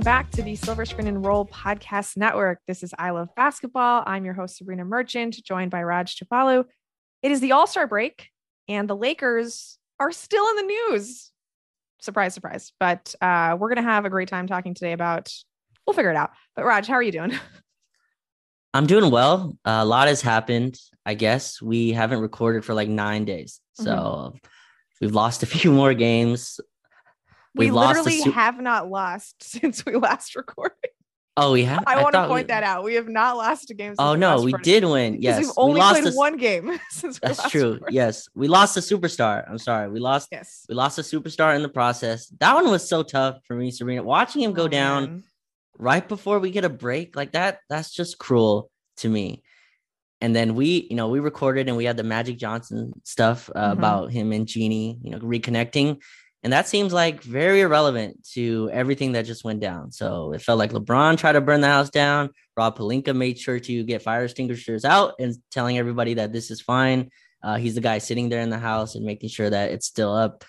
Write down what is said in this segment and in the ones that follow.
Welcome back to the Silver Screen and Roll Podcast Network. This is I Love Basketball. I'm your host, Sabreena Merchant, joined by Raj Tupalu. It is the All Star break, and the Lakers are still in the news. Surprise, surprise. But uh, we're going to have a great time talking today about, we'll figure it out. But Raj, how are you doing? I'm doing well. Uh, a lot has happened. I guess we haven't recorded for like nine days. So mm-hmm. we've lost a few more games. We've we literally su- have not lost since we last recorded. Oh, we have. I, I want to point we... that out. We have not lost a game. oh no, we did win. Yes, we've only we played a... one game since. That's true. Recorded. Yes, we lost a superstar. I'm sorry, we lost. Yes, we lost a superstar in the process. That one was so tough for me, Sabreena. Watching him go oh, down man. right before we get a break like that, that's just cruel to me. And then we, you know, we recorded and we had the Magic Johnson stuff uh, mm-hmm. about him and Jeanie, you know, reconnecting. And that seems like very irrelevant to everything that just went down. So it felt like LeBron tried to burn the house down. Rob Pelinka made sure to get fire extinguishers out and telling everybody that this is fine. Uh, he's the guy sitting there in the house and making sure that it's still up.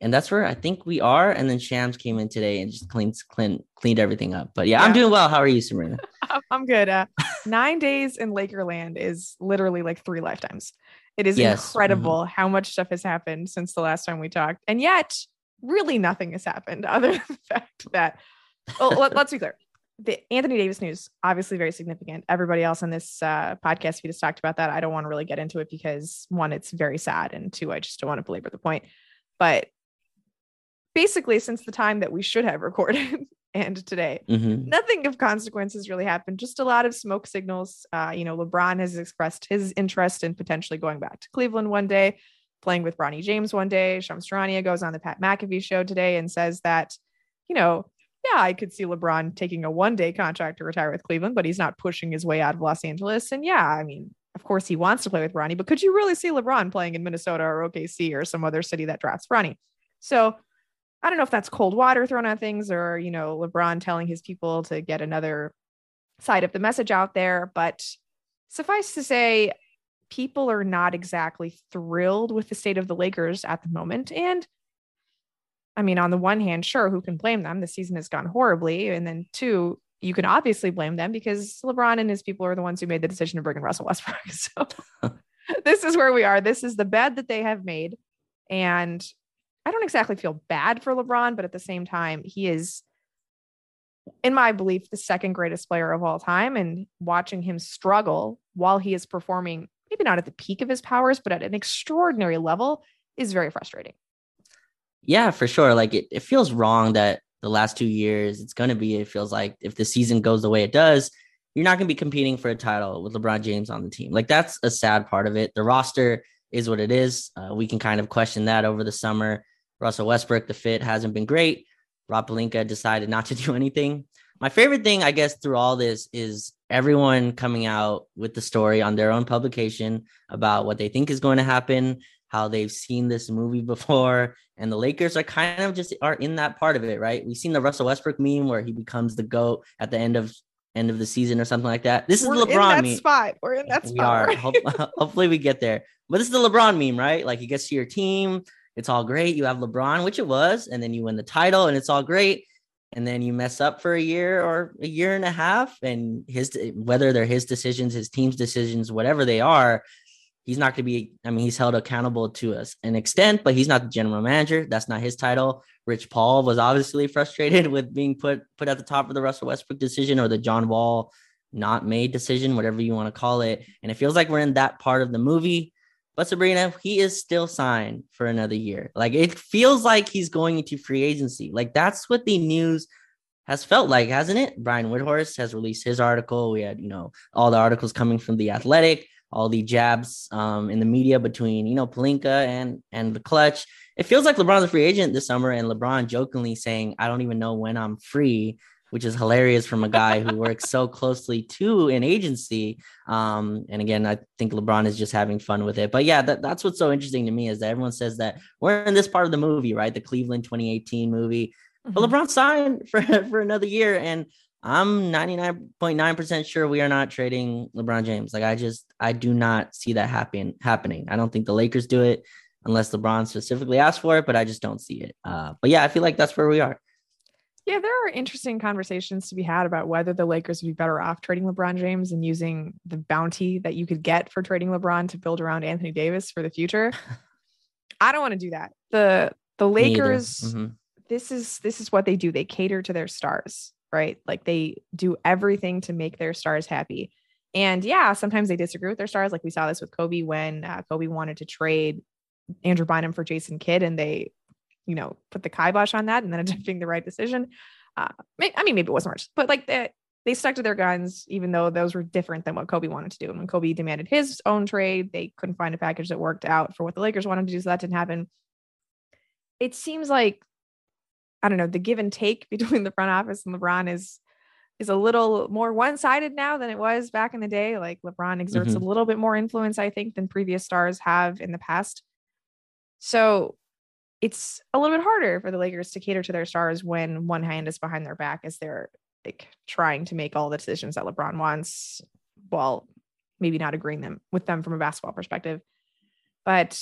And that's where I think we are. And then Shams came in today and just cleaned cleaned cleaned everything up. But yeah, yeah. I'm doing well. How are you, Sabreena? I'm good. Uh, nine days in Lakerland is literally like three lifetimes. It is yes. incredible mm-hmm. how much stuff has happened since the last time we talked. And yet, really nothing has happened other than the fact that, well, let, us be clear. The Anthony Davis news, obviously very significant. Everybody else on this uh, podcast we just talked about that. I don't want to really get into it because one, it's very sad. And two, I just don't want to belabor the point. But basically, since the time that we should have recorded, and today. Mm-hmm. Nothing of consequences really happened, just a lot of smoke signals. Uh, you know, LeBron has expressed his interest in potentially going back to Cleveland one day, playing with Bronny James one day. Shams Charania goes on the Pat McAfee show today and says that, you know, yeah, I could see LeBron taking a one day contract to retire with Cleveland, but he's not pushing his way out of Los Angeles. And yeah, I mean, of course, he wants to play with Bronny, but could you really see LeBron playing in Minnesota or OKC or some other city that drafts Bronny? So I don't know if that's cold water thrown on things or, you know, LeBron telling his people to get another side of the message out there. But suffice to say, people are not exactly thrilled with the state of the Lakers at the moment. And I mean, on the one hand, sure, who can blame them? The season has gone horribly. And then two, you can obviously blame them because LeBron and his people are the ones who made the decision to bring in Russell Westbrook. So this is where we are. This is the bed that they have made. And I don't exactly feel bad for LeBron, but at the same time, he is, in my belief, the second greatest player of all time. And watching him struggle while he is performing, maybe not at the peak of his powers, but at an extraordinary level, is very frustrating. Yeah, for sure. Like it, it feels wrong that the last two years, it's going to be, it feels like if the season goes the way it does, you're not going to be competing for a title with LeBron James on the team. Like that's a sad part of it. The roster is what it is. Uh, we can kind of question that over the summer. Russell Westbrook, the fit hasn't been great. Rob Pelinka decided not to do anything. My favorite thing, I guess, through all this is everyone coming out with the story on their own publication about what they think is going to happen, how they've seen this movie before, and the Lakers are kind of just are in that part of it, right? We've seen the Russell Westbrook meme where he becomes the goat at the end of end of the season or something like that. This We're is LeBron in meme. Spot. We're in that we spot. We are. Hope, hopefully, we get there. But this is the LeBron meme, right? Like he gets to your team, it's all great. You have LeBron, which it was, and then you win the title, and it's all great. And then you mess up for a year or a year and a half, and his whether they're his decisions, his team's decisions, whatever they are, he's not going to be. I mean, he's held accountable to us an extent, but he's not the general manager. That's not his title. Rich Paul was obviously frustrated with being put put at the top of the Russell Westbrook decision or the John Wall not made decision, whatever you want to call it. And it feels like we're in that part of the movie but Sabreena, he is still signed for another year. Like it feels like he's going into free agency. Like that's what the news has felt like, hasn't it? Brian Windhorst has released his article. We had, you know, all the articles coming from the Athletic, all the jabs um, in the media between, you know, Pelinka and and the Klutch. It feels like LeBron's a free agent this summer, and LeBron jokingly saying, "I don't even know when I'm free." Which is hilarious from a guy who works so closely to an agency. Um, and again, I think LeBron is just having fun with it. But yeah, that, that's what's so interesting to me is that everyone says that we're in this part of the movie, right? The Cleveland 2018 movie. Mm-hmm. But LeBron signed for, for another year. And I'm 99.9% sure we are not trading LeBron James. Like I just I do not see that happen happening. I don't think the Lakers do it unless LeBron specifically asks for it, but I just don't see it. Uh, but yeah, I feel like that's where we are. Yeah, there are interesting conversations to be had about whether the Lakers would be better off trading LeBron James and using the bounty that you could get for trading LeBron to build around Anthony Davis for the future. I don't want to do that. The the Lakers mm-hmm. this is this is what they do. They cater to their stars, right? Like they do everything to make their stars happy. And yeah, sometimes they disagree with their stars. Like we saw this with Kobe when uh, Kobe wanted to trade Andrew Bynum for Jason Kidd and they you know, put the kibosh on that and then being the right decision. Uh, I mean, maybe it wasn't much, but like they, they stuck to their guns, even though those were different than what Kobe wanted to do. And when Kobe demanded his own trade, they couldn't find a package that worked out for what the Lakers wanted to do. So that didn't happen. It seems like, I don't know, the give and take between the front office and LeBron is is a little more one-sided now than it was back in the day. Like LeBron exerts mm-hmm. a little bit more influence, I think, than previous stars have in the past. So it's a little bit harder for the Lakers to cater to their stars when one hand is behind their back as they're like trying to make all the decisions that LeBron wants while maybe not agreeing them with them from a basketball perspective. But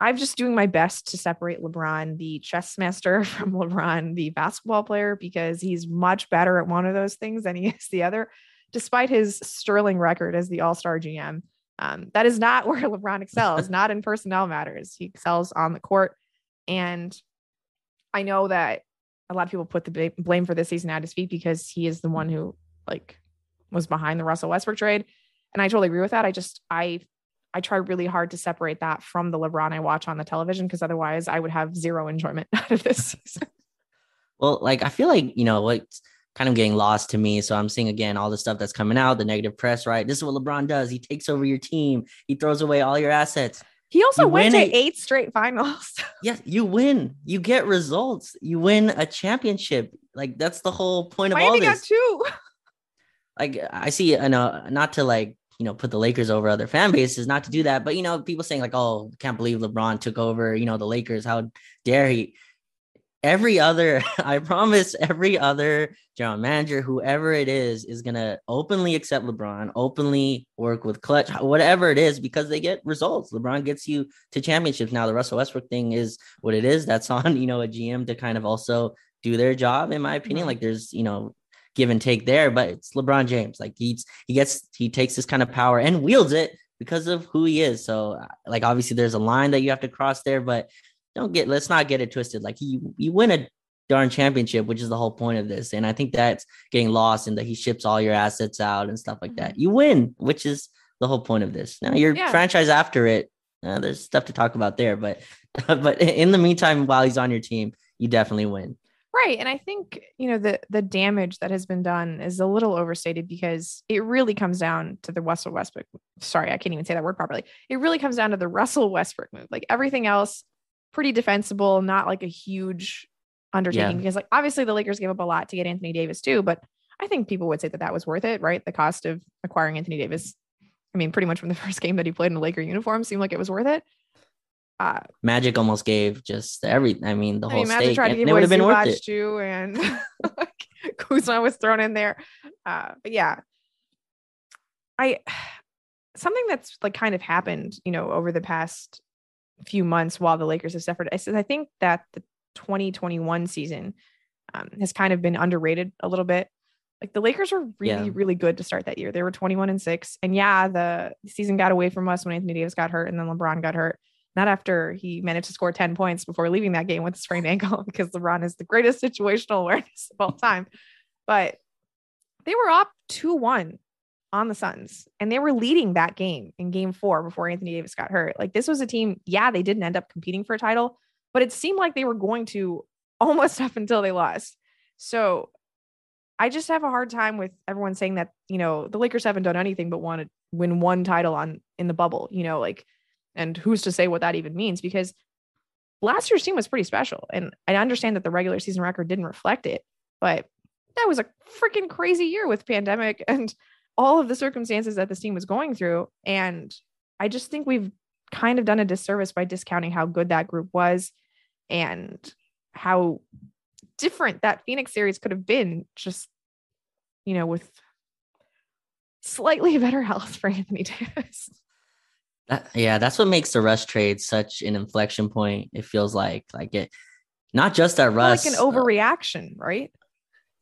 I'm just doing my best to separate LeBron, the chess master, from LeBron, the basketball player, because he's much better at one of those things than he is the other, despite his sterling record as the all star GM. Um, that is not where LeBron excels, not in personnel matters. He excels on the court. And I know that a lot of people put the blame for this season at his feet because he is the one who like was behind the Russell Westbrook trade. And I totally agree with that. I just I I try really hard to separate that from the LeBron I watch on the television because otherwise I would have zero enjoyment out of this season. Well, like I feel like, you know, what's kind of getting lost to me. So I'm seeing again all the stuff that's coming out, the negative press, right? This is what LeBron does. He takes over your team, he throws away all your assets. He also you went to a, eight straight finals. yes, you win. You get results. You win a championship. Like that's the whole point of Miami all this. Got two. Like I see, I know not to like you know put the Lakers over other fan bases, not to do that, but you know people saying like, oh, can't believe LeBron took over. You know the Lakers. How dare he? Every other, I promise, every other general manager, whoever it is, is gonna openly accept LeBron, openly work with Klutch, whatever it is, because they get results. LeBron gets you to championships. Now the Russell Westbrook thing is what it is. That's on you know a GM to kind of also do their job, in my opinion. Like there's you know give and take there, but it's LeBron James. Like he's he gets he takes this kind of power and wields it because of who he is. So uh, like obviously there's a line that you have to cross there, but don't get let's not get it twisted. Like you you win a darn championship, which is the whole point of this. And I think that's getting lost in that he ships all your assets out and stuff like that. Mm-hmm. You win, which is the whole point of this. Now your yeah. franchise after it, uh, there's stuff to talk about there, but but in the meantime, while he's on your team, you definitely win. Right. And I think, you know, the the damage that has been done is a little overstated because it really comes down to the Russell Westbrook. Sorry, I can't even say that word properly. It really comes down to the Russell Westbrook move. Like everything else pretty defensible, not like a huge undertaking yeah. because like obviously the Lakers gave up a lot to get Anthony Davis too, but I think people would say that that was worth it, right? The cost of acquiring Anthony Davis. I mean, pretty much from the first game that he played in a Laker uniform seemed like it was worth it. Uh, Magic almost gave just every. I mean, the I whole mean, Magic tried to give it would have been worth it too, and like, Kuzma was thrown in there. Uh, but yeah, I something that's like kind of happened, you know, over the past few months while the Lakers have suffered. I said I think that the 2021 season um, has kind of been underrated a little bit. Like the Lakers were really, yeah. really good to start that year. They were 21 and six. And yeah, the season got away from us when Anthony Davis got hurt and then LeBron got hurt. Not after he managed to score 10 points before leaving that game with a sprained ankle, because LeBron is the greatest situational awareness of all time. But they were up 2 1 on the Suns and they were leading that game in game four before Anthony Davis got hurt. Like this was a team, yeah, they didn't end up competing for a title, but it seemed like they were going to almost up until they lost. So I just have a hard time with everyone saying that, you know, the Lakers haven't done anything but want to win one title on in the bubble, you know, like, and who's to say what that even means? Because last year's team was pretty special. And I understand that the regular season record didn't reflect it, but that was a freaking crazy year with pandemic and all of the circumstances that this team was going through. And I just think we've kind of done a disservice by discounting how good that group was and how different that Phoenix series could have been just, you know, with slightly better health for Anthony Davis. That, yeah, that's what makes the rush trade such an inflection point. It feels like like it Not just that Russ. Like an overreaction, right?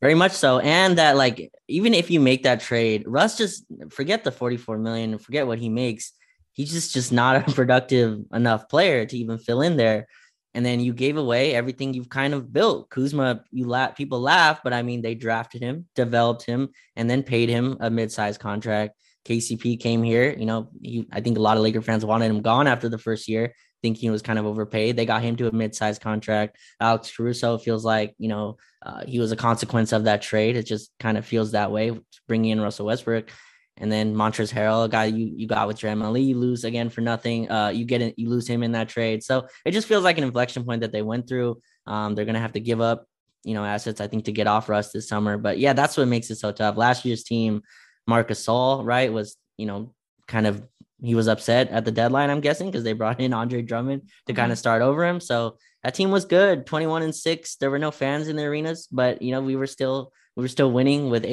Very much so. And that like even if you make that trade, Russ just forget the 44 million, forget what he makes. He's just just not a productive enough player to even fill in there. And then you gave away everything you've kind of built. Kuzma, you laugh, people laugh, but I mean they drafted him, developed him, and then paid him a mid-sized contract. KCP came here. You know, he, I think a lot of Laker fans wanted him gone after the first year thinking he was kind of overpaid. They got him to a mid-sized contract. Alex Caruso feels like you know uh, he was a consequence of that trade. It just kind of feels that way. Bringing in Russell Westbrook, and then Montrezl Harrell, a guy you you got with Jeremy Lee, you lose again for nothing. Uh, you get it, you lose him in that trade. So it just feels like an inflection point that they went through. Um, they're gonna have to give up, you know, assets I think to get off Russ this summer. But yeah, that's what makes it so tough. Last year's team, Marcus Gasol, right, was you know kind of he was upset at the deadline, I'm guessing, because they brought in Andre Drummond to mm-hmm. kind of start over him. So that team was good, 21 and six. There were no fans in the arenas, but you know, we were still we were still winning with AD,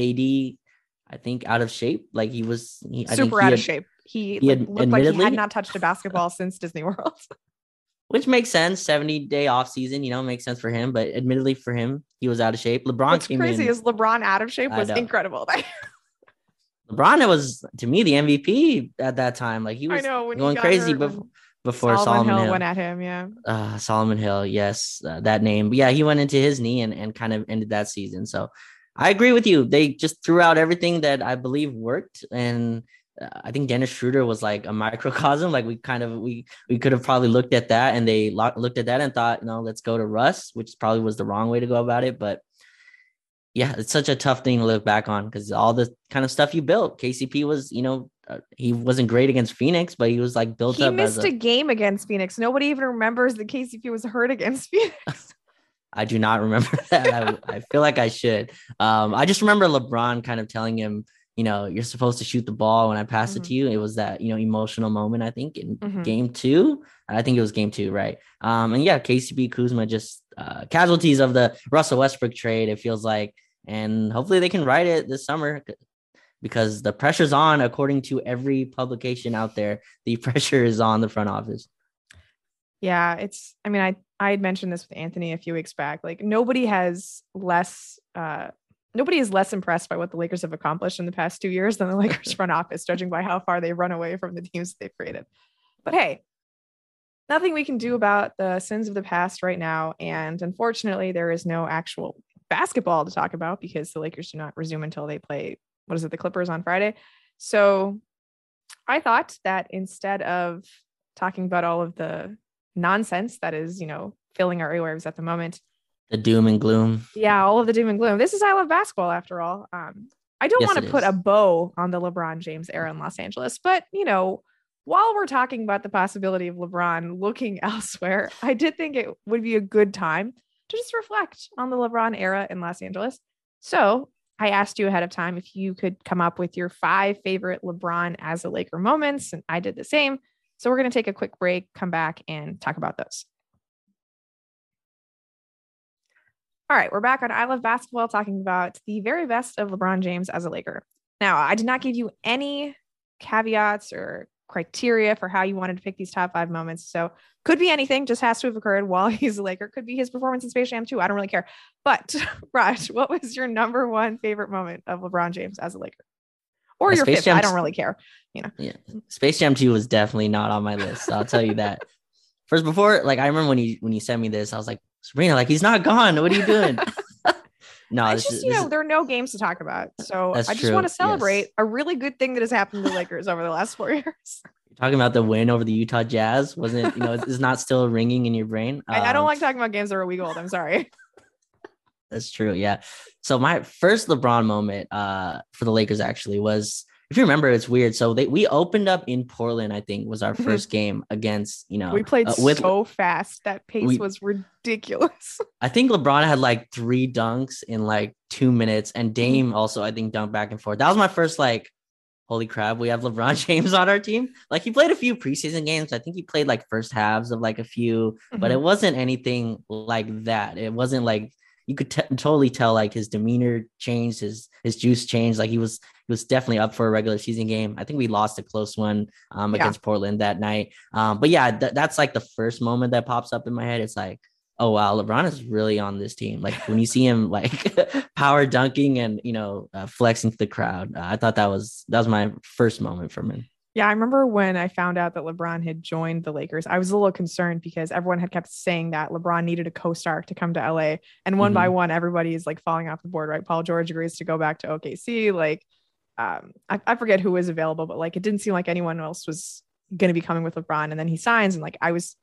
I think, out of shape. Like he was he, super out had, of shape. He, he had, looked like he had not touched a basketball since Disney World. Which makes sense. 70 day off season, you know, makes sense for him. But admittedly for him, he was out of shape. LeBron What's crazy in, is LeBron out of shape was incredible. LeBron was to me the MVP at that time. Like he was know, going crazy before before Solomon, Solomon Hill, Hill, went at him. Yeah. Uh, Solomon Hill, yes, uh, that name. But yeah, he went into his knee and, and kind of ended that season. So I agree with you. They just threw out everything that I believe worked, and uh, I think Dennis Schroeder was like a microcosm. Like we kind of we we could have probably looked at that, and they lo- looked at that and thought, no, let's go to Russ, which probably was the wrong way to go about it, but yeah, it's such a tough thing to look back on because all the kind of stuff you built. KCP was, you know, uh, he wasn't great against Phoenix, but he was like built he up. He missed a, a, game against Phoenix. Nobody even remembers that KCP was hurt against Phoenix. I do not remember that. I, I, feel like I should. Um, I just remember LeBron kind of telling him, you know, you're supposed to shoot the ball when I pass mm-hmm. it to you. It was that, you know, emotional moment, I think, in mm-hmm. game two. I think it was game two, right? Um, and yeah, KCP Kuzma just uh, casualties of the Russell Westbrook trade. It feels like and hopefully they can write it this summer because the pressure's on according to every publication out there. The pressure is on the front office. Yeah it's i mean i i had mentioned this with anthony a few weeks back. Like nobody has less uh nobody is less impressed by what the lakers have accomplished in the past two years than the lakers front office judging by how far they've run away from the teams they've created. But hey nothing we can do about the sins of the past right now and unfortunately there is no actual basketball to talk about because the Lakers do not resume until they play, what is it, the Clippers on Friday. So I thought that instead of talking about all of the nonsense that is, you know, filling our airwaves at the moment, the doom and gloom. Yeah, all of the doom and gloom. This is I love basketball after all. Um, I don't yes, want to put is. a bow on the LeBron James era in Los Angeles, but you know, while we're talking about the possibility of LeBron looking elsewhere, I did think it would be a good time to just reflect on the LeBron era in Los Angeles. So I asked you ahead of time if you could come up with your five favorite LeBron as a Laker moments, and I did the same. So we're going to take a quick break, come back, and talk about those. All right, we're back on I Love Basketball talking about the very best of LeBron James as a Laker. Now, I did not give you any caveats or criteria for how you wanted to pick these top five moments. So could be anything, just has to have occurred while he's a Laker. Could be his performance in Space Jam too. I don't really care. But Raj, what was your number one favorite moment of LeBron James as a Laker? Or your Space fifth? Jam, I don't really care. You know. Yeah. Space Jam 2 was definitely not on my list. I'll tell you that. First, before, like I remember when you when you sent me this, I was like, Sabreena, like he's not gone. What are you doing? No, it's just, you know, is, there are no games to talk about. So I just true. want to celebrate yes. a really good thing that has happened to the Lakers over the last four years You're talking about the win over the Utah Jazz wasn't, it, you know, is not still ringing in your brain. I, I, don't um, like talking about games that are a week old. I'm sorry. That's true. Yeah. So my first LeBron moment uh, for the Lakers actually was, if you remember, it's weird. So they we opened up in Portland. I think was our mm-hmm. first game against you know we played uh, with, so fast. That pace we, was ridiculous. I think LeBron had like three dunks in like two minutes, and mm-hmm. Dame also I think dunked back and forth. That was my first like holy crap, we have LeBron James on our team. Like he played a few preseason games. I think he played like first halves of like a few, mm-hmm. but it wasn't anything like that. It wasn't like you could t- totally tell like his demeanor changed, his his juice changed. Like he was he was definitely up for a regular season game. I think we lost a close one um, against yeah. Portland that night. Um, but yeah, th- that's like the first moment that pops up in my head. It's like oh wow, LeBron is really on this team. Like when you see him like power dunking and you know uh, flexing to the crowd, uh, I thought that was that was my first moment from him. Yeah, I remember when I found out that LeBron had joined the Lakers, I was a little concerned because everyone had kept saying that LeBron needed a co-star to come to LA. And one mm-hmm. by one, everybody is like falling off the board, right? Paul George agrees to go back to OKC. Like, um, I, I forget who was available, but like it didn't seem like anyone else was going to be coming with LeBron. And then he signs, and like I was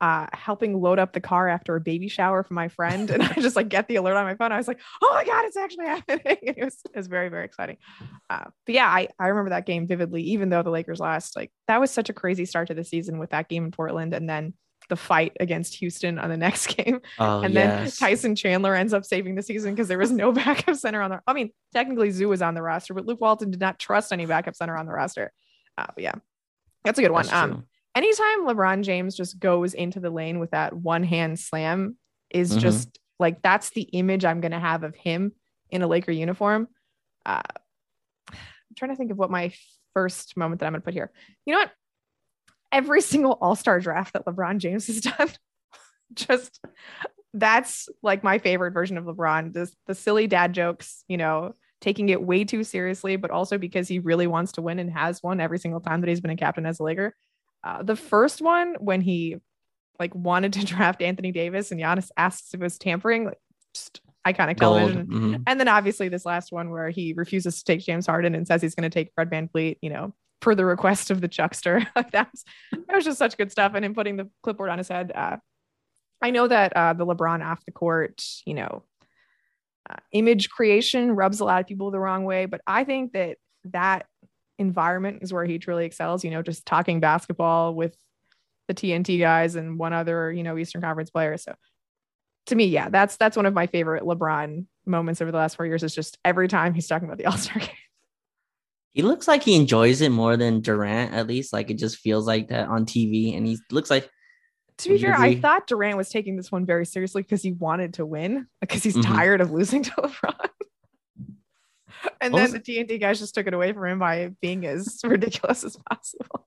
uh, helping load up the car after a baby shower for my friend. And I just like get the alert on my phone. I was like, oh my God, it's actually happening. it was, it was very, very exciting. Uh, but yeah, I, I remember that game vividly, even though the Lakers lost. Like that was such a crazy start to the season with that game in Portland. And then the fight against Houston on the next game. Oh, and then yes. Tyson Chandler ends up saving the season because there was no backup center on the I mean, technically Zoo was on the roster, but Luke Walton did not trust any backup center on the roster. Uh, but yeah, that's a good one. Um, anytime LeBron James just goes into the lane with that one hand slam is mm-hmm. just like that's the image I'm gonna have of him in a Laker uniform. Uh, I'm trying to think of what my first moment that I'm gonna put here. You know what? Every single All Star draft that LeBron James has done, just that's like my favorite version of LeBron. This the silly dad jokes, you know, taking it way too seriously, but also because he really wants to win and has won every single time that he's been a captain as a Laker. Uh, the first one when he like wanted to draft Anthony Davis and Giannis asks if it was tampering, like just iconic television. Mm-hmm. And then obviously this last one where he refuses to take James Harden and says he's going to take Fred VanVleet, you know, per the request of the Chuckster. like that was, that was just such good stuff. And him putting the clipboard on his head. Uh, I know that uh, the LeBron off the court, you know, uh, image creation rubs a lot of people the wrong way, but I think that that environment is where he truly excels. You know, just talking basketball with the TNT guys and one other, you know, Eastern Conference player. So to me, yeah, that's that's one of my favorite LeBron moments over the last four years. Is just every time he's talking about the All Star game. He looks like he enjoys it more than Durant, at least. Like it just feels like that on TV, and he looks like. To be fair, I thought Durant was taking this one very seriously because he wanted to win, because he's mm-hmm. tired of losing to LeBron and then the TNT guys just took it away from him by being as ridiculous as possible.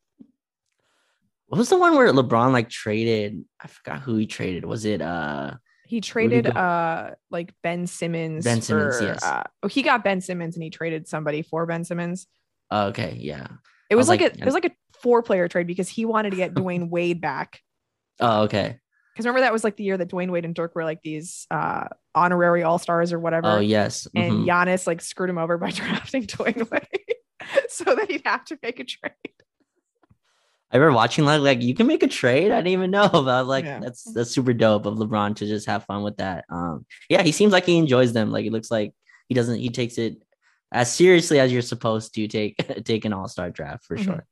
What was the one where LeBron like traded? I forgot who he traded. Was it uh he traded uh like Ben Simmons. Ben Simmons, for, yes. Uh, oh, he got Ben Simmons and he traded somebody for Ben Simmons. Uh, okay, yeah. It was, was like, like, a it was like a four player trade because he wanted to get Dwyane Wade back. Oh, okay. Because remember that was like the year that Dwyane Wade and Dirk were like these uh honorary all stars or whatever. Oh yes. Mm-hmm. And Giannis like screwed him over by drafting Dwyane Wade so that he'd have to make a trade. I remember watching like like you can make a trade. I didn't even know, but like yeah. that's that's super dope of LeBron to just have fun with that. Um, yeah, he seems like he enjoys them. Like it looks like he doesn't. He takes it as seriously as you're supposed to take take an All Star draft for mm-hmm. sure.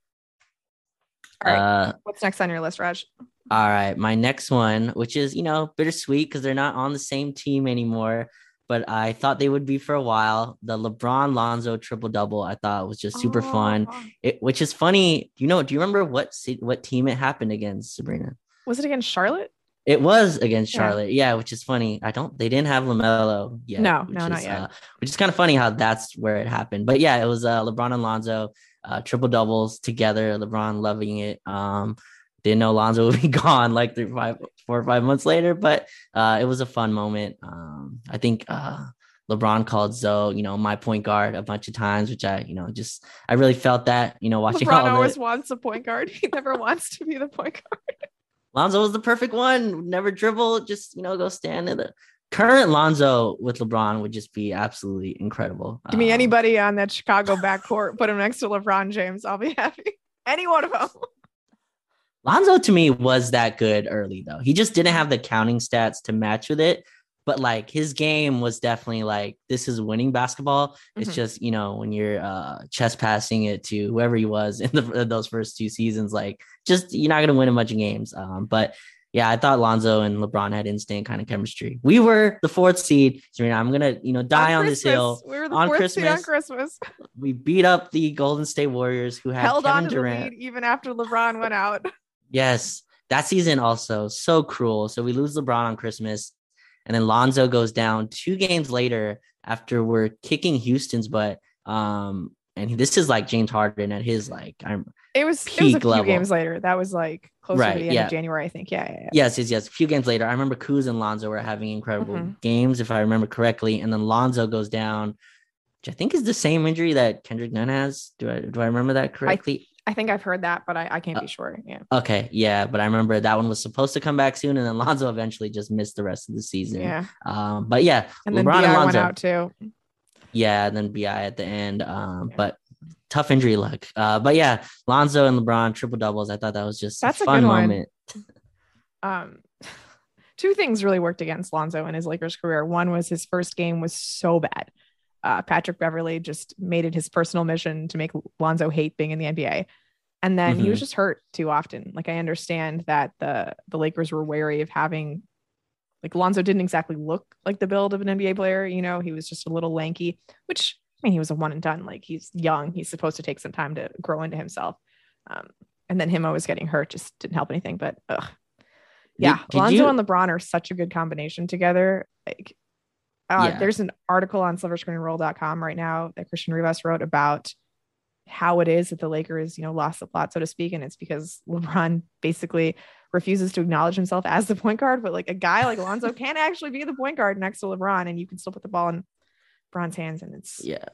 All right, uh, what's next on your list, Raj? All right, my next one, which is you know bittersweet because they're not on the same team anymore, but I thought they would be for a while. The LeBron Lonzo triple double, I thought was just super oh. fun. It, which is funny. You know, do you remember what what team it happened against, Sabreena? Was it against Charlotte? It was against Charlotte, yeah. yeah. which is funny. I don't, they didn't have Lamelo yet. No, no, is, not yet. Uh, which is kind of funny how that's where it happened. But yeah, it was uh, LeBron and Lonzo uh, triple doubles together. LeBron loving it. Um, didn't know Lonzo would be gone like three, five, four or five months later, but uh, it was a fun moment. Um, I think uh, LeBron called Zo, you know, my point guard a bunch of times, which I, you know, just I really felt that, you know, watching. LeBron always wants a point guard. He never wants to be the point guard. Lonzo was the perfect one. Never dribble, just you know, go stand in the current Lonzo with LeBron would just be absolutely incredible. Give me um, anybody on that Chicago backcourt, put him next to LeBron James. I'll be happy. Any one of them. Lonzo to me was that good early though. He just didn't have the counting stats to match with it. But like his game was definitely like this is winning basketball. Mm-hmm. It's just you know when you're uh, chest passing it to whoever he was in, the, those first two seasons, like just you're not gonna win a bunch of games. Um, but yeah, I thought Lonzo and LeBron had instant kind of chemistry. We were the fourth seed. Serena, I'm gonna, you know, die on, on this hill. We were the on fourth Christmas, seed on Christmas. We beat up the Golden State Warriors who had held Kevin on to Durant. the lead even after LeBron went out. Yes, that season also so cruel. So we lose LeBron on Christmas, and then Lonzo goes down two games later after we're kicking Houston's butt. Um, and this is like James Harden at his like I'm it was it was a few level. games later. That was like closer right, to the end yeah. of January, I think. Yeah, yeah, yeah, Yes, yes, yes. A few games later, I remember Kuz and Lonzo were having incredible mm-hmm. games, if I remember correctly. And then Lonzo goes down, which I think is the same injury that Kendrick Nunn has. Do I do I remember that correctly? I, think I've heard that, but I, I can't uh, be sure. Yeah. Okay. Yeah. But I remember that one was supposed to come back soon. And then Lonzo eventually just missed the rest of the season. Yeah. Um, but yeah. And then LeBron and Lonzo, went out too. Yeah. And then BI at the end. Um, yeah. but tough injury luck. Uh, but yeah, Lonzo and LeBron triple doubles. I thought that was just That's a fun moment. um, two things really worked against Lonzo in his Lakers career. One was his first game was so bad. Uh, Patrick Beverley just made it his personal mission to make Lonzo hate being in the NBA. And then mm-hmm. he was mm-hmm. just hurt too often. Like I understand that the the Lakers were wary of having like Lonzo didn't exactly look like the build of an NBA player, you know, he was just a little lanky, which I mean, he was a one and done. Like he's young. He's supposed to take some time to grow into himself. Um, and then him always getting hurt just didn't help anything. But ugh. yeah, did, did Lonzo you... and LeBron are such a good combination together. Like, uh, yeah. there's an article on silverscreenroll.com right now that Christian Rivas wrote about how it is that the Lakers, you know, lost the plot, so to speak. And it's because LeBron basically refuses to acknowledge himself as the point guard. But like a guy like Lonzo can actually be the point guard next to LeBron, and you can still put the ball in Bron's hands, and it's yeah.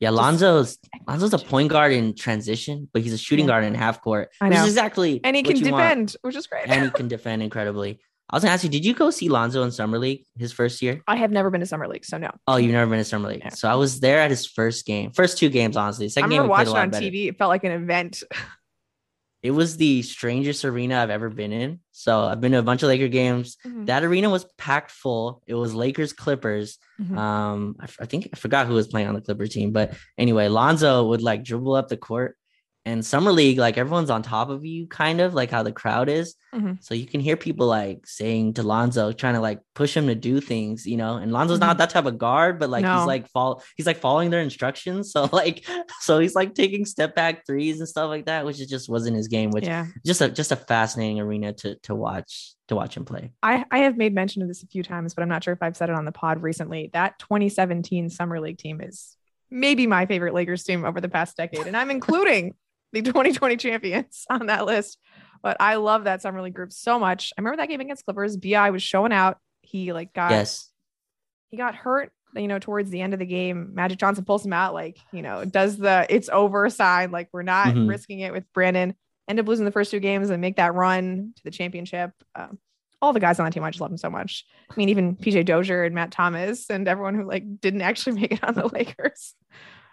Yeah, Lonzo's Lonzo's a point guard in transition, but he's a shooting yeah. guard in half court. I know exactly, and he can defend, want. which is great. and he can defend incredibly. I was gonna ask you, did you go see Lonzo in summer league his first year? I have never been to summer league, so no. Oh, you've never been to summer league. So I was there at his first game, first two games, honestly. Second I remember game, watching on better. TV. It felt like an event. it was the strangest arena I've ever been in. So I've been to a bunch of Laker games. Mm-hmm. That arena was packed full. It was Lakers Clippers. Mm-hmm. Um, I, I, think I forgot who was playing on the Clipper team, but anyway, Lonzo would like dribble up the court and summer league like everyone's on top of you kind of like how the crowd is mm-hmm. so you can hear people like saying to lonzo trying to like push him to do things you know and lonzo's mm-hmm. not that type of guard but like no. he's like fall he's like following their instructions so like so he's like taking step back threes and stuff like that which is just wasn't his game which yeah just a just a fascinating arena to to watch to watch him play i i have made mention of this a few times but i'm not sure if i've said it on the pod recently that 2017 summer league team is maybe my favorite Lakers team over the past decade. And I'm including the 2020 champions on that list. But I love that summer league group so much. I remember that game against Clippers. Bi was showing out. He like got yes. He got hurt, you know, towards the end of the game. Magic Johnson pulls him out, like you know, does the it's over sign. Like we're not mm-hmm. risking it with Brandon. End up losing the first two games and make that run to the championship. Um, all the guys on that team, I just love them so much. I mean, even PJ Dozier and Matt Thomas and everyone who like didn't actually make it on the Lakers.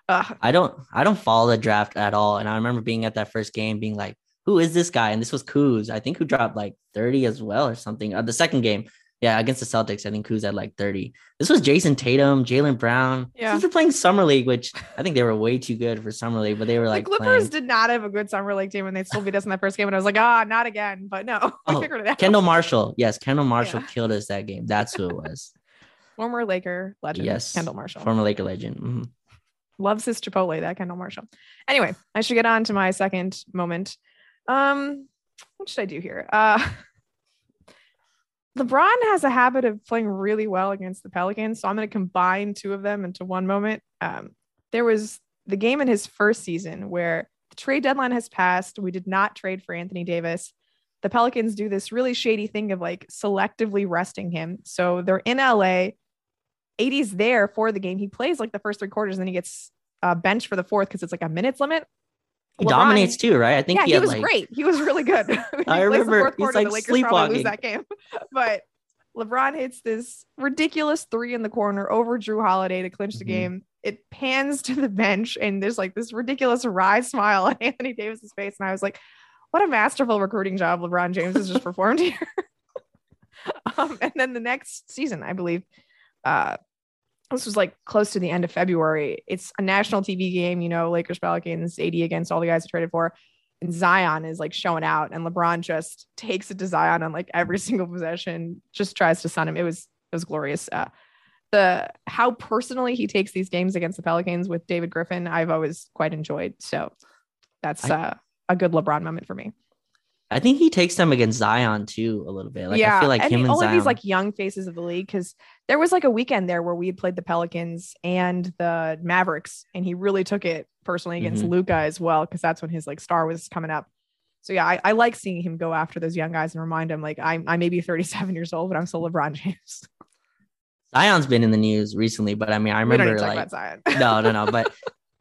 I don't I don't follow the draft at all. And I remember being at that first game being like, who is this guy? And this was Kuz, I think who dropped like 30 as well or something. Uh, the second game, yeah, against the Celtics, I think Kuz had like 30. This was Jayson Tatum, Jaylen Brown. Yeah. These were playing summer league, which I think they were way too good for summer league, but they were like the Clippers playing. did not have a good summer league team and they still beat us in that first game. And I was like, ah, oh, not again. But no, oh, figured it out. Kendall Marshall. Yes, Kendall Marshall yeah. killed us that game. That's who it was. Former Laker legend. Yes. Kendall Marshall. Former Laker legend. Mm-hmm loves his Chipotle, that Kendall Marshall. Anyway, I should get on to my second moment. Um, what should I do here? Uh, LeBron has a habit of playing really well against the Pelicans, so I'm going to combine two of them into one moment. Um, there was the game in his first season where the trade deadline has passed. We did not trade for Anthony Davis. The Pelicans do this really shady thing of like selectively resting him. So they're in LA. AD's there for the game. He plays like the first three quarters, and then he gets uh, benched for the fourth because it's like a minutes limit. He LeBron, dominates too, right? I think yeah, he, he was like... great. He was really good. I remember he's quarter, like the Lakers sleepwalking. lose that game, but LeBron hits this ridiculous three in the corner over Jrue Holiday to clinch the mm-hmm. game. It pans to the bench, and there's like this ridiculous wry smile on Anthony Davis's face, and I was like, "What a masterful recruiting job LeBron James has just performed here." um, and then the next season, I believe, uh, this was like close to the end of February. It's a national TV game, you know, Lakers Pelicans, AD against all the guys I traded for. And Zion is like showing out, and LeBron just takes it to Zion on like every single possession, just tries to sun him. It was it was glorious. Uh, the how personally he takes these games against the Pelicans with David Griffin, I've always quite enjoyed. So that's I, uh, a good LeBron moment for me. I think he takes them against Zion too a little bit. Like yeah, I feel like and him and all Zion. of these like young faces of the league because there was like a weekend there where we had played the Pelicans and the Mavericks, and he really took it personally against Mhm. Luka as well because that's when his like star was coming up. So yeah, I, I like seeing him go after those young guys and remind him like I'm I may be 37 years old, but I'm still LeBron James. Zion's been in the news recently, but I mean, I remember need to talk like about Zion. no, no, no, but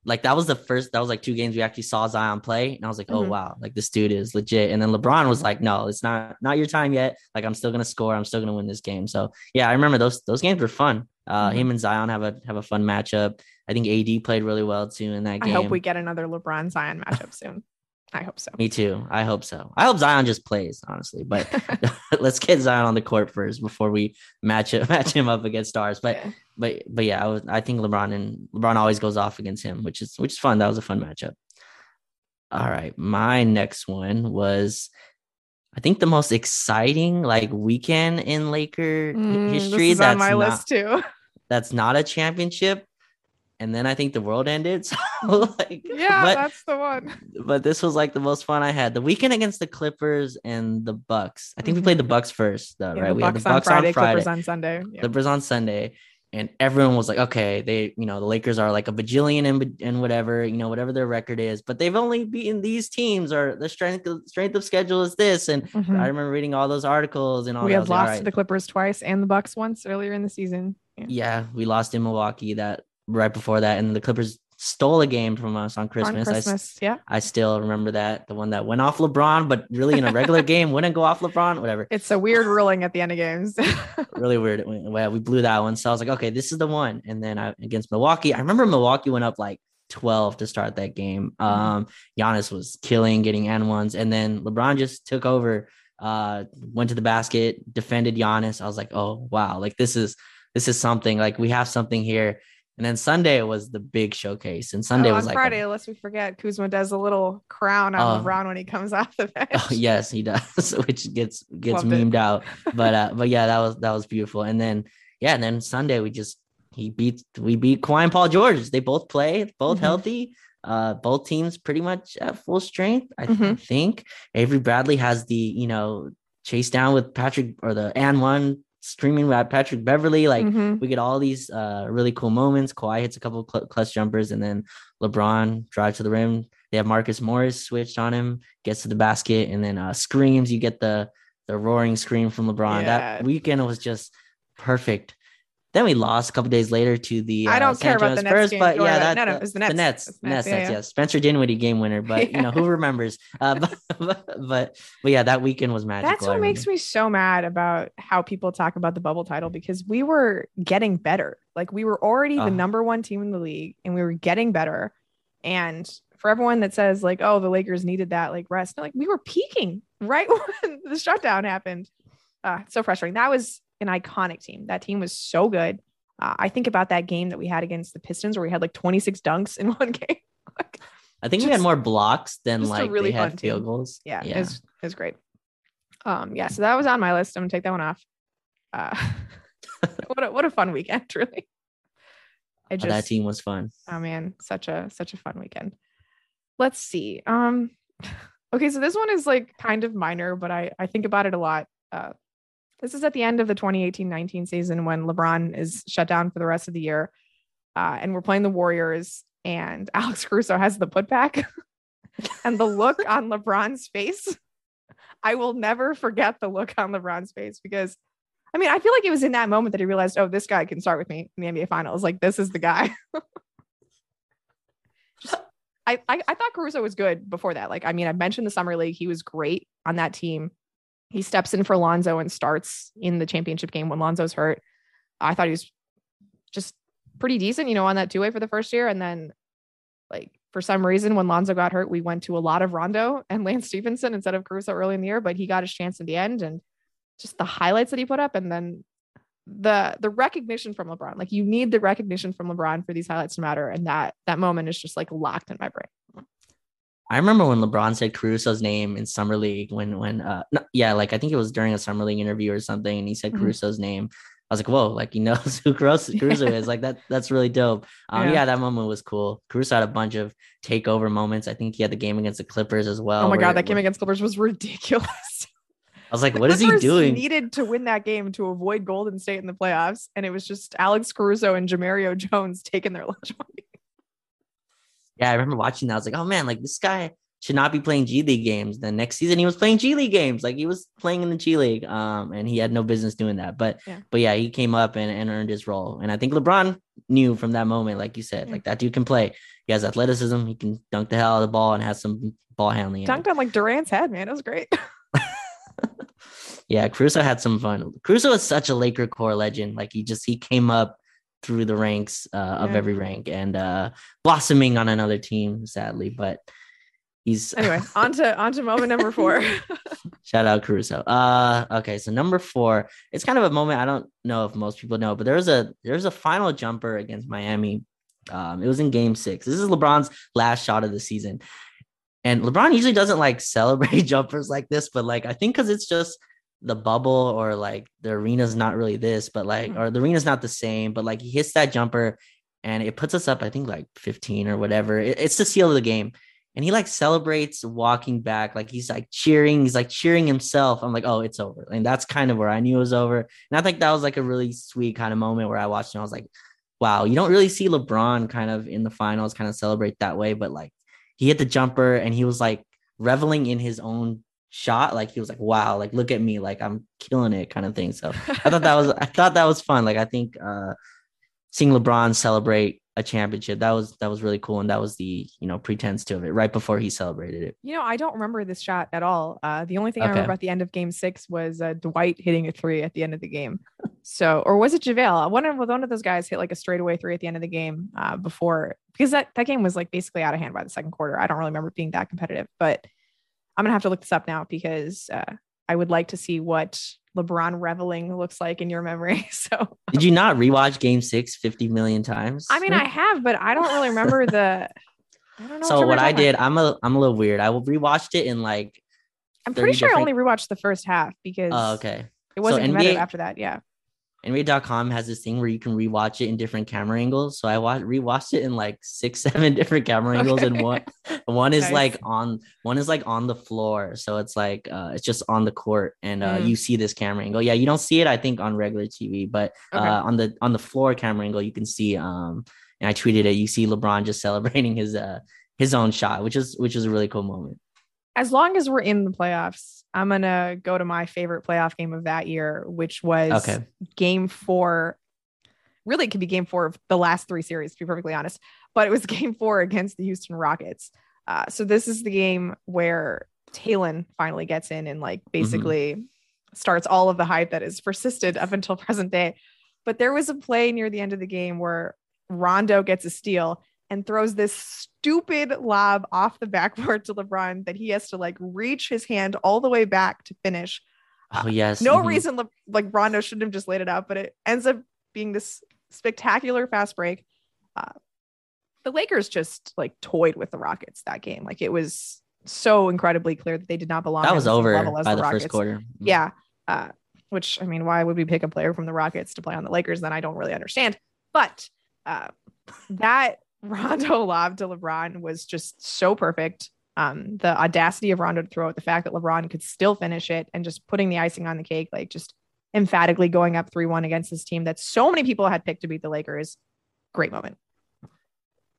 like that was the first. That was like two games we actually saw Zion play, and I was like, oh Mhm. wow, like this dude is legit. And then LeBron was like, no, it's not not your time yet. Like I'm still gonna score. I'm still gonna win this game. So yeah, I remember those those games were fun. Uh, Mhm. him and Zion have a have a fun matchup. I think AD played really well too in that game. I hope we get another LeBron Zion matchup soon. I hope so. Me too. I hope so. I hope Zion just plays, honestly. But let's get Zion on the court first before we match it, match him up against stars. But Yeah. but but yeah, I, was, I think LeBron and LeBron always goes off against him, which is which is fun. That was a fun matchup. All right, my next one was, I think the most exciting like weekend in Laker Mm, history. That's on my not, list too. That's not a championship, and then I think the world ended. So like, Yeah, but that's the one. but this was like the most fun I had. The weekend against the Clippers and the Bucks. I think we Mhm. played the Bucks first, though, Yeah, right? the we Bucks, had the Bucks on Friday, on Friday, Clippers on Sunday. Yeah. Clippers on Sunday, and everyone was like, okay, they, you know, the Lakers are like a bajillion and, and whatever, you know, whatever their record is, but they've only beaten these teams, or the strength of, strength of schedule is this. And Mhm. I remember reading all those articles and all. we that. Had like, lost to right. the Clippers twice and the Bucks once earlier in the season. Yeah. yeah, we lost in Milwaukee that right before that, and the Clippers stole a game from us on Christmas. On I Christmas, yeah. I still remember that the one that went off LeBron, but really in a regular game wouldn't go off LeBron. Whatever, It's a weird ruling at the end of games. really weird. Well, we blew that one, so I was like, okay, this is the one. And then I, against Milwaukee, I remember Milwaukee went up like twelve to start that game. Mhm. Um, Giannis was killing, getting n ones, and then LeBron just took over. Uh, went to the basket, defended Giannis. I was like, oh wow, like this is this is something. Like we have something here. And then Sunday was the big showcase, and Sunday Oh, was on like a- Friday, lest we forget, Kuzma does a little crown on Oh. LeBron when he comes off the bench. Oh, yes, he does, which gets gets Loved it. memed out. But uh, but yeah, that was that was beautiful. And then yeah, and then Sunday we just he beat we beat Kawhi and Paul George. They both play, both Mhm. healthy. Uh, both teams pretty much at full strength. I, Mhm. think Avery Bradley has the you know chase down with Patrick or the and one screaming at Patrick Beverley like. Mhm. We get all these uh, really cool moments. Kawhi hits a couple of cl- clutch jumpers, and then LeBron drives to the rim. They have Marcus Morris switched on him, gets to the basket, and then uh, screams. You get the the roaring scream from LeBron. Yeah. That weekend was just perfect. Then we lost a couple days later to the. I uh, don't San care about Antonio the Nets Spurs, game. but yeah, about that. No, no, it was the The Nets. Nets, Nets, Nets, yeah, Nets, yeah. yes. Spencer Dinwiddie game winner, but you know who remembers? Uh, but, but but yeah, that weekend was magical. That's what makes me so mad about how people talk about the bubble title because we were getting better. Like we were already Uh. the number one team in the league and we were getting better. And for everyone that says like, oh, the Lakers needed that like rest, no, like we were peaking right when the shutdown happened. Uh, so frustrating. That was an iconic team. That team was so good. Uh, I think about that game that we had against the Pistons where we had like 26 dunks in one game. Like, I think we had more blocks than like really they had field team. goals. yeah, yeah. It, was, it was great. Um, yeah, so that was on my list. I'm gonna take that one off. Uh, what a what a fun weekend, really. I Oh, just that team was fun. oh man, such a such a fun weekend. Let's see. Um, okay, so this one is like kind of minor, but I I think about it a lot. Uh, this is at the end of the 2018-19 season when LeBron is shut down for the rest of the year, uh, and we're playing the Warriors, and Alex Caruso has the putback, and the look on LeBron's face. I will never forget the look on LeBron's face because, I mean, I feel like it was in that moment that he realized, oh, this guy can start with me in the NBA Finals. Like this is the guy. Just, I, I I thought Caruso was good before that. Like, I mean, I mentioned the summer league. He was great on that team. He steps in for Lonzo and starts in the championship game when Lonzo's hurt. I thought he was just pretty decent, you know, on that two way for the first year. And then, like, for some reason, when Lonzo got hurt, we went to a lot of Rondo and Lance Stephenson instead of Caruso early in the year, but he got his chance in the end. And just the highlights that he put up and then the the recognition from LeBron. Like you need the recognition from LeBron for these highlights to matter. And that that moment is just like locked in my brain. I remember when LeBron said Caruso's name in summer league when when uh no, yeah like I think it was during a summer league interview or something and he said mm-hmm. Caruso's name. I was like, whoa, like he knows who Caruso, Caruso is. Like that that's really dope. Um, yeah. yeah. that moment was cool. Caruso had a bunch of takeover moments. I think he had the game against the Clippers as well. Oh my god, that game against Clippers was ridiculous. I was like, what is he doing? Needed to win that game to avoid Golden State in the playoffs, and it was just Alex Caruso and Jemerrio Jones taking their lunch money. Yeah, I remember watching that. I was like, oh man, like this guy should not be playing G League games. The next season he was playing G League games. Like he was playing in the G League. Um, and he had no business doing that. But yeah. but yeah, he came up and, and earned his role. And I think LeBron knew from that moment, like you said, yeah. like that dude can play. He has athleticism, he can dunk the hell out of the ball and has some ball handling. Dunked on like Durant's head, man. It was great. yeah, Caruso had some fun. Caruso is such a Laker core legend. Like he just he came up through the ranks uh, of yeah. every rank and uh, blossoming on another team, sadly. But he's anyway. on to on to moment number four. Shout out Caruso. Uh, okay, so number four. It's kind of a moment I don't know if most people know, but there was a there's a final jumper against Miami. Um, it was in Game Six. This is LeBron's last shot of the season, and LeBron usually doesn't like celebrate jumpers like this, but like I think because it's just the bubble or like the arena's not really this, but like mm. or the arena's not the same, but like he hits that jumper and it puts us up, I think like 15 or whatever. It, it's the seal of the game. And he like celebrates walking back. Like he's like cheering. He's like cheering himself. I'm like oh it's over. And that's kind of where i knew it was over. And i think that was like a really sweet kind of moment where i watched and i was like wow you don't really see lebron kind of in the finals kind of celebrate that way. But like he hit the jumper and he was like reveling in his own shot like he was like wow like look at me like i'm killing it kind of thing so i thought that was i thought that was fun like i think uh seeing lebron celebrate a championship. That was that was really cool, and that was the you know pretense to it right before he celebrated it. You know, I don't remember this shot at all. Uh, the only thing okay. I remember at the end of Game Six was uh, Dwight hitting a three at the end of the game. So, or was it JaVale? One of one of those guys hit like a straightaway three at the end of the game uh, before because that that game was like basically out of hand by the second quarter. I don't really remember being that competitive, but I'm gonna have to look this up now because uh, I would like to see what LeBron reveling looks like in your memory. So did you not rewatch game six 50 million times? I mean, I have, but I don't really remember the I don't know. So what, what I did, I'm a I'm a little weird. I rewatched it in like I'm pretty sure different... I only rewatched the first half because oh, okay. It wasn't so NBA, after that. Yeah. NBA.com has this thing where you can rewatch it in different camera angles. So I watched rewatched it in like six, seven different camera angles, okay. and one one is nice. like on one is like on the floor. So it's like uh it's just on the court, and uh mm. you see this camera angle. Yeah, you don't see it, I think, on regular TV, but okay. uh on the on the floor camera angle, you can see um and I tweeted it, you see LeBron just celebrating his uh his own shot, which is which is a really cool moment. As long as we're in the playoffs, I'm gonna go to my favorite playoff game of that year, which was okay. game four. Really, it could be game four of the last three series, to be perfectly honest. But it was game four against the Houston Rockets. Uh, so this is the game where Talen finally gets in and like mm-hmm. basically mm-hmm. starts all of the hype that has persisted up until present day. But there was a play near the end of the game where Rondo gets a steal and throws this stupid lob off the backboard to LeBron that he has to like reach his hand all the way back to finish. Oh yes. no mm-hmm. reason like Rondo shouldn't have just laid it out, but it ends up being this spectacular fast break. Uh, the Lakers just like toyed with the Rockets that game. Like it was so incredibly clear that they did not belong. That was over by the, the first quarter. Mm-hmm. Yeah. Uh, which I mean, why would we pick a player from the Rockets to play on the Lakers? Then I don't really understand. But uh, that Rondo lob to LeBron was just so perfect. Um, the audacity of Rondo to throw it, the fact that LeBron could still finish it, and just putting the icing on the cake, like just emphatically going up 3 1 against this team that so many people had picked to beat the Lakers. Great moment.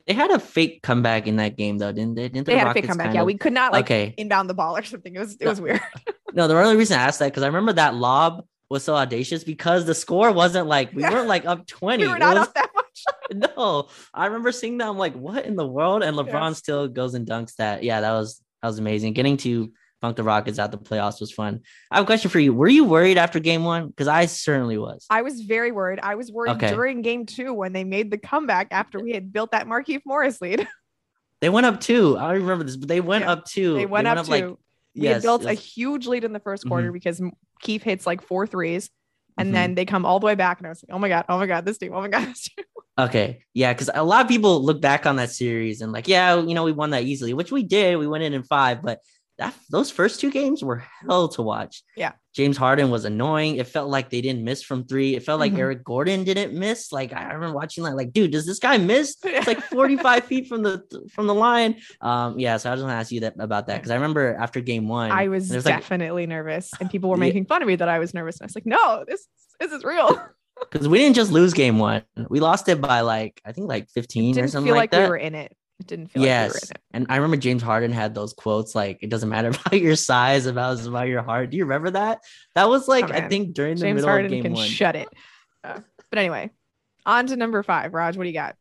They had a fake comeback in that game, though, didn't they? Didn't they the had Rockets a fake comeback. Yeah, of... we could not like okay. inbound the ball or something. It was it no. was weird. no, the only reason I asked that because I remember that lob was so audacious because the score wasn't like we yeah. weren't like up 20. We were not was, up that. no, I remember seeing that. I'm like, what in the world? And LeBron still goes and dunks that. Yeah, that was that was amazing. Getting to funk the Rockets out the playoffs was fun. I have a question for you. Were you worried after game one? Because I certainly was. I was very worried. I was worried okay. during game two when they made the comeback after we had built that Markieff Morris lead. They went up two. I don't remember this, but they went yeah. up two. They went, they went up, up, two. Like, we yes, built yes. a huge lead in the first quarter mm-hmm. because Kieff hits like four threes and mm-hmm. then they come all the way back, and I was like, "Oh my god, oh my god, this team, oh my god, this team." Okay. Yeah. Cause a lot of people look back on that series and like, yeah, you know, we won that easily, which we did. We went in in five, but that those first two games were hell to watch. Yeah. James Harden was annoying. It felt like they didn't miss from three. It felt like mm-hmm. Eric Gordon didn't miss. Like I remember watching that, like, dude, does this guy miss? It's like 45 feet from the from the line. Um, yeah, so I just want to ask you that about that because I remember after game one, I was, was definitely like, nervous and people were making fun of me that I was nervous. And I was like, no, this this is real. Because we didn't just lose game one. We lost it by like I think like 15 or something It didn't feel like, like that. we were in it. It didn't feel yes. like we were in it. And I remember James Harden had those quotes like it doesn't matter about your size, about about your heart. Do you remember that? That was like oh, I think during the James middle Harden of game can one. Shut it. Uh, but anyway, on to number five. Raj, what do you got?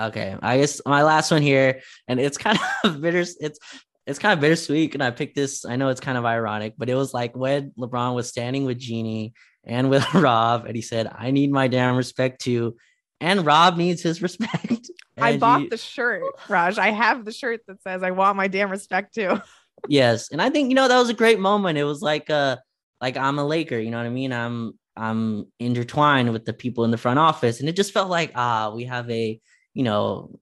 Okay, I guess my last one here, and it's kind of bitter. It's it's kind of bittersweet, and I picked this. I know it's kind of ironic, but it was like when LeBron was standing with Jeanie and with Rob, and he said, "I need my damn respect too." and Rob needs his respect. I bought the shirt, Raj. I have the shirt that says I want my damn respect too. yes. And I think, you know, that was a great moment. It was like uh like I'm a Laker, you know what I mean? I'm I'm intertwined with the people in the front office. And it just felt like ah, we have a, you know,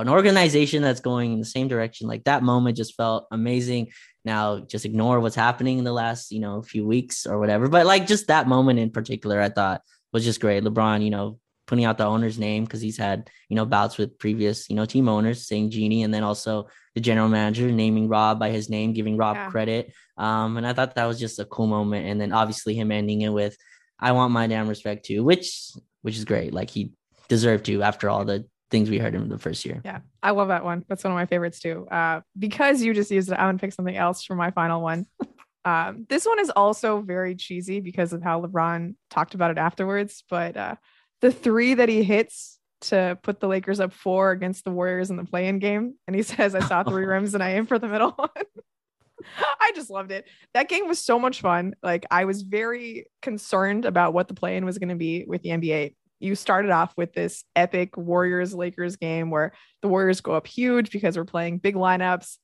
an organization that's going in the same direction. Like that moment just felt amazing. Now just ignore what's happening in the last, you know, few weeks or whatever. But like just that moment in particular, I thought was just great. LeBron, you know, putting out the owner's name because he's had you know bouts with previous you know team owners saying Jeanie, and then also the general manager naming Rob by his name, giving Rob yeah. credit. Um, and I thought that was just a cool moment. And then obviously him ending it with, "I want my damn respect too," which which is great. Like he deserved to after all the things we heard in the first year. Yeah, I love that one. That's one of my favorites too. Uh, because you just used it, I want to pick something else for my final one. Um, this one is also very cheesy because of how LeBron talked about it afterwards, but uh, the three that he hits to put the Lakers up four against the Warriors in the play-in game, and he says, "I saw three rims and I aim for the middle one." I just loved it. That game was so much fun. Like I was very concerned about what the play-in was going to be with the NBA. You started off with this epic Warriors Lakers game where the Warriors go up huge because we're playing big lineups.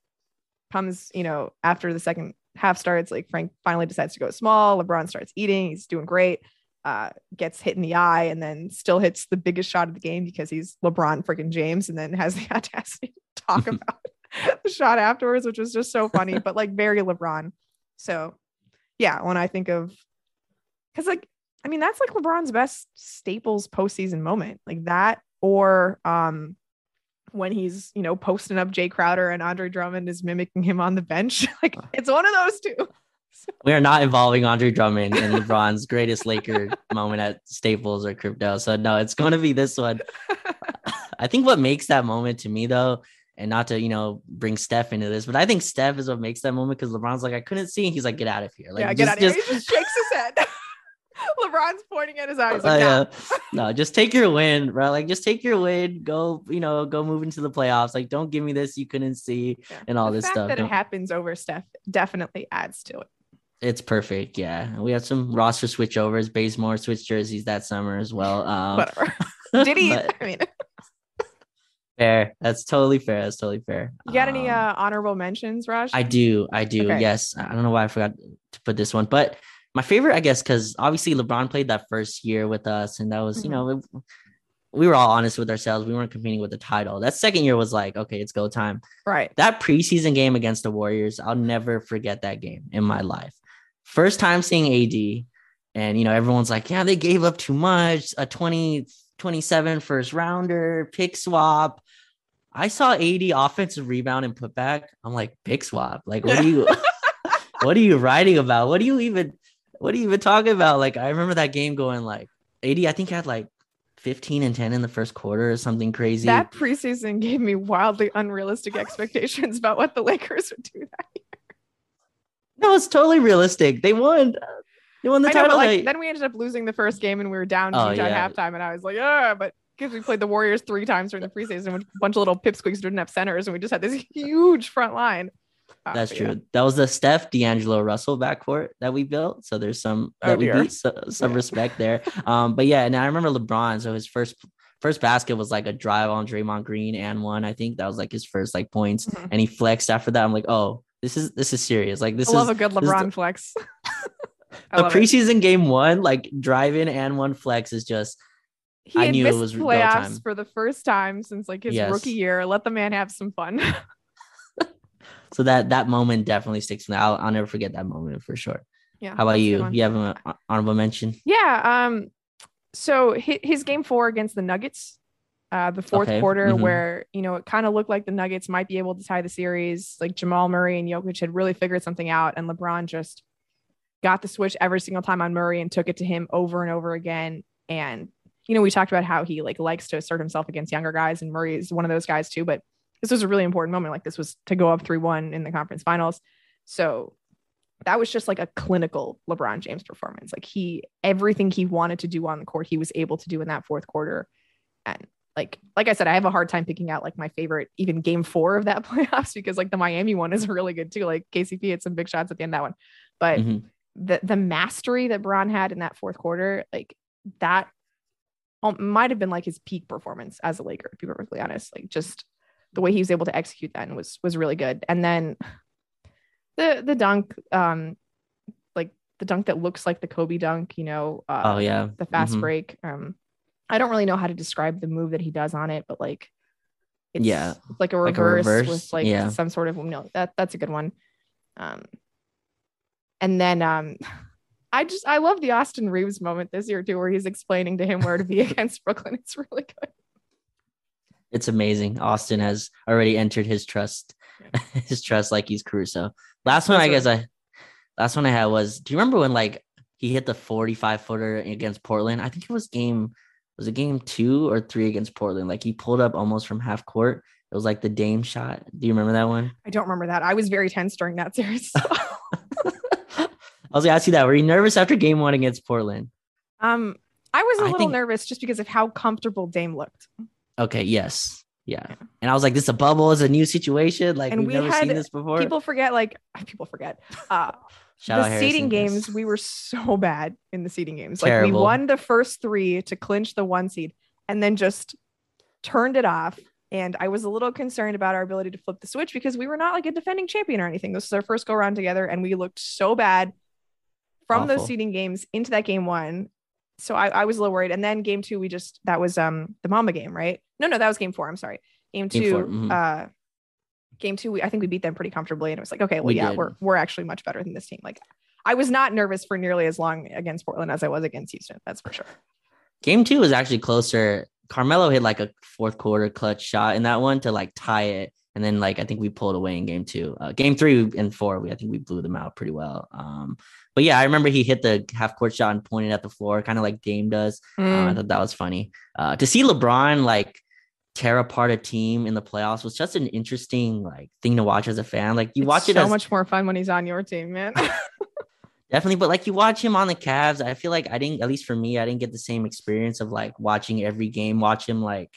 Comes, you know, after the second half starts, like Frank finally decides to go small. LeBron starts eating. He's doing great uh, gets hit in the eye and then still hits the biggest shot of the game because he's LeBron freaking James and then has the audacity to talk about the shot afterwards, which was just so funny, but like very LeBron. So, yeah, when I think of, because like, I mean, that's like LeBron's best staples postseason moment, like that, or um, when he's you know posting up Jae Crowder and Andre Drummond is mimicking him on the bench. like it's one of those two. we are not involving Andre Drummond in LeBron's greatest Laker moment at Staples or crypto. So no, it's going to be this one. I think what makes that moment to me though, and not to you know bring Steph into this, but I think Steph is what makes that moment because LeBron's like I couldn't see, and he's like get out of here, like yeah, get out of here. He just shakes his head. LeBron's pointing at his eyes. Like, uh, no, just take your win, bro. Like, just take your win. Go, you know, go move into the playoffs. Like, don't give me this you couldn't see yeah. and all the this stuff. That don't... it happens over Steph definitely adds to it. It's perfect. Yeah. We had some roster switchovers. Bazemore switch jerseys that summer as well. Um, Whatever. Did he? but, I mean, fair. That's totally fair. That's totally fair. You got um, any uh, honorable mentions, Raj? I do. I do. Okay. Yes. I don't know why I forgot to put this one, but my favorite, I guess, because obviously LeBron played that first year with us, and that was, mm-hmm. you know, it, we were all honest with ourselves. We weren't competing with the title. That second year was like, okay, it's go time. Right. That preseason game against the Warriors, I'll never forget that game in my life. First time seeing AD, and you know, everyone's like, yeah, they gave up too much, a 20, 27 first rounder, pick swap. I saw AD offensive rebound and put back. I'm like, pick swap. Like, what are you what are you writing about? What are you even what are you even talking about? Like, I remember that game going like 80. I think I had like 15 and 10 in the first quarter or something crazy. That preseason gave me wildly unrealistic expectations about what the Lakers would do that year. No, it's totally realistic. They won. They won the I title. Know, like, then we ended up losing the first game and we were down oh, yeah. halftime. And I was like, yeah, but because we played the Warriors three times during the preseason with a bunch of little pipsqueaks didn't have centers, and we just had this huge front line. Uh, That's true. Yeah. That was the Steph D'Angelo Russell backcourt that we built. So there's some oh, we beat so, some yeah. respect there. Um, but yeah, and I remember LeBron. So his first first basket was like a drive on Draymond Green and one. I think that was like his first like points, mm-hmm. and he flexed after that. I'm like, oh, this is this is serious. Like this I love is, a good LeBron the, flex. a preseason it. game one, like drive in and one flex is just he I knew it was playoffs for the first time since like his yes. rookie year. Let the man have some fun. So that that moment definitely sticks. I'll I'll never forget that moment for sure. Yeah. How about you? You have an honorable mention? Yeah. Um. So his, his game four against the Nuggets, uh, the fourth okay. quarter, mm-hmm. where you know it kind of looked like the Nuggets might be able to tie the series. Like Jamal Murray and Jokic had really figured something out, and LeBron just got the switch every single time on Murray and took it to him over and over again. And you know, we talked about how he like likes to assert himself against younger guys, and Murray is one of those guys too. But this was a really important moment. Like this was to go up three one in the conference finals. So that was just like a clinical LeBron James performance. Like he everything he wanted to do on the court, he was able to do in that fourth quarter. And like like I said, I have a hard time picking out like my favorite even game four of that playoffs because like the Miami one is really good too. Like KCP had some big shots at the end of that one. But mm-hmm. the the mastery that Bron had in that fourth quarter, like that might have been like his peak performance as a Laker, to be perfectly honest. Like just the way he was able to execute that was was really good. And then the the dunk, um, like the dunk that looks like the Kobe dunk, you know. Uh, oh yeah, the fast mm-hmm. break. Um, I don't really know how to describe the move that he does on it, but like, it's yeah, like a reverse, like a reverse. with like yeah. some sort of no. That that's a good one. Um, and then um. I just I love the Austin Reaves moment this year too, where he's explaining to him where to be against Brooklyn. It's really good. It's amazing. Austin has already entered his trust, yeah. his trust like he's Caruso. Last one, That's I guess I last one I had was. Do you remember when like he hit the forty-five footer against Portland? I think it was game was it game two or three against Portland? Like he pulled up almost from half court. It was like the Dame shot. Do you remember that one? I don't remember that. I was very tense during that series. So. I was gonna ask you that. Were you nervous after game one against Portland? Um, I was a I little think... nervous just because of how comfortable Dame looked. Okay. Yes. Yeah. yeah. And I was like, this is a bubble, is a new situation. Like and we've we never had, seen this before. People forget, like people forget. Uh the seeding games, we were so bad in the seeding games. Terrible. Like we won the first three to clinch the one seed and then just turned it off. And I was a little concerned about our ability to flip the switch because we were not like a defending champion or anything. This is our first go around together, and we looked so bad from Awful. those seeding games into that game one. So I, I was a little worried. And then game two, we just that was um the Mamba game, right? No, no, that was game four. I'm sorry. Game two, game mm-hmm. uh game two, we, I think we beat them pretty comfortably. And it was like, okay, well, we yeah, did. we're we're actually much better than this team. Like I was not nervous for nearly as long against Portland as I was against Houston. That's for sure. Game two was actually closer. Carmelo hit like a fourth quarter clutch shot in that one to like tie it. And then like I think we pulled away in game two. Uh, game three and four, we I think we blew them out pretty well. Um, but yeah, I remember he hit the half court shot and pointed at the floor, kind of like Dame does. Mm. Uh, I mm. thought that was funny. Uh, to see LeBron like tear apart a team in the playoffs was just an interesting like thing to watch as a fan. Like you it's watch it so as, much more fun when he's on your team, man. definitely, but like you watch him on the Cavs, I feel like I didn't, at least for me, I didn't get the same experience of like watching every game, watch him like,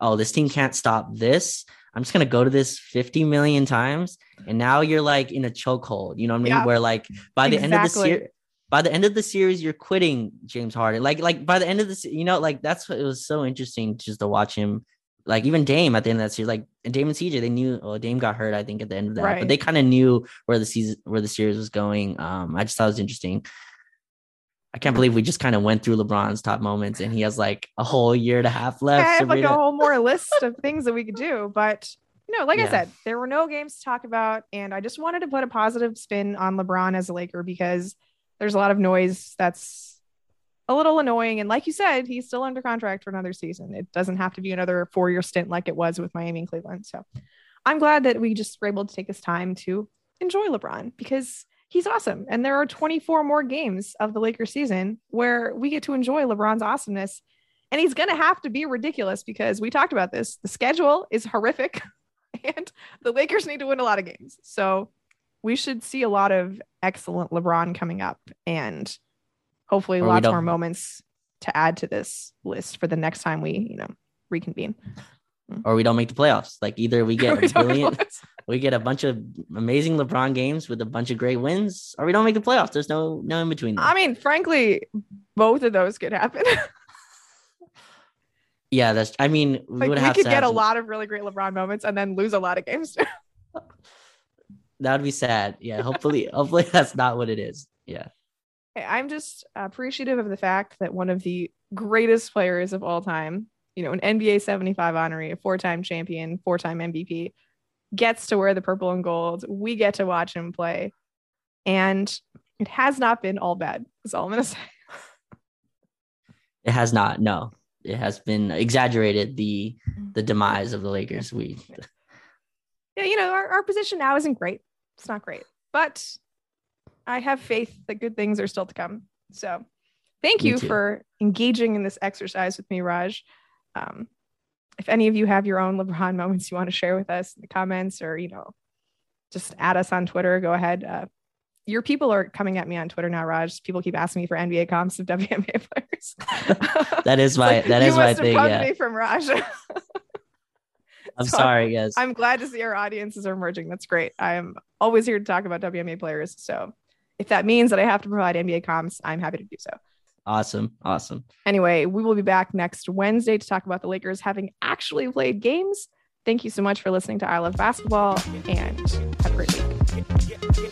oh, this team can't stop this. I'm just gonna go to this 50 million times, and now you're like in a chokehold. You know what I mean? Yeah, Where like by the exactly. end of the series, by the end of the series, you're quitting James Harden. Like like by the end of the, you know, like that's what it was so interesting just to watch him. Like even Dame at the end of that series, like and Dame and CJ, they knew. Well, Dame got hurt, I think, at the end of that, right. but they kind of knew where the season, where the series was going. Um, I just thought it was interesting. I can't believe we just kind of went through LeBron's top moments and he has like a whole year and a half left. I have like a whole more list of things that we could do, but no, like yeah. I said, there were no games to talk about. And I just wanted to put a positive spin on LeBron as a Laker because there's a lot of noise that's a little annoying. And like you said, he's still under contract for another season. It doesn't have to be another four year stint like it was with Miami and Cleveland. So I'm glad that we just were able to take this time to enjoy LeBron because he's awesome. And there are 24 more games of the Lakers season where we get to enjoy LeBron's awesomeness. And he's going to have to be ridiculous because we talked about this. The schedule is horrific and the Lakers need to win a lot of games. So we should see a lot of excellent LeBron coming up and hopefully or lots more moments to add to this list for the next time we, you know, reconvene. Or we don't make the playoffs. Like either we get we a billion, we get a bunch of amazing LeBron games with a bunch of great wins, or we don't make the playoffs. There's no no in between. Them. I mean, frankly, both of those could happen. yeah, that's. I mean, we, like, we could get a lot of really great LeBron moments and then lose a lot of games. that would be sad. Yeah, hopefully, hopefully that's not what it is. Yeah. Hey, I'm just appreciative of the fact that one of the greatest players of all time, you know, an NBA 75 honoree, a four time champion, four time MVP, gets to wear the purple and gold. We get to watch him play. And it has not been all bad, is all I'm going to say. It has not. No, it has been exaggerated the the mm-hmm. demise of the Lakers. We yeah, you know, our, our position now isn't great. It's not great, but I have faith that good things are still to come. So thank you for engaging in this exercise with me, Raj. Um, if any of you have your own LeBron moments you want to share with us in the comments or, you know, just add us on Twitter, go ahead. Uh, your people are coming at me on Twitter now, Raj. People keep asking me for NBA comps of WNBA players. that is my like, that is my thing. Yeah. Me from Raj. I'm so sorry, guys. I'm glad to see our audiences are emerging. That's great. I am always here to talk about WNBA players. So if that means that I have to provide NBA comps, I'm happy to do so. Awesome. Awesome. Anyway, we will be back next Wednesday to talk about the Lakers having actually played games. Thank you so much for listening to I Love Basketball and have a great week.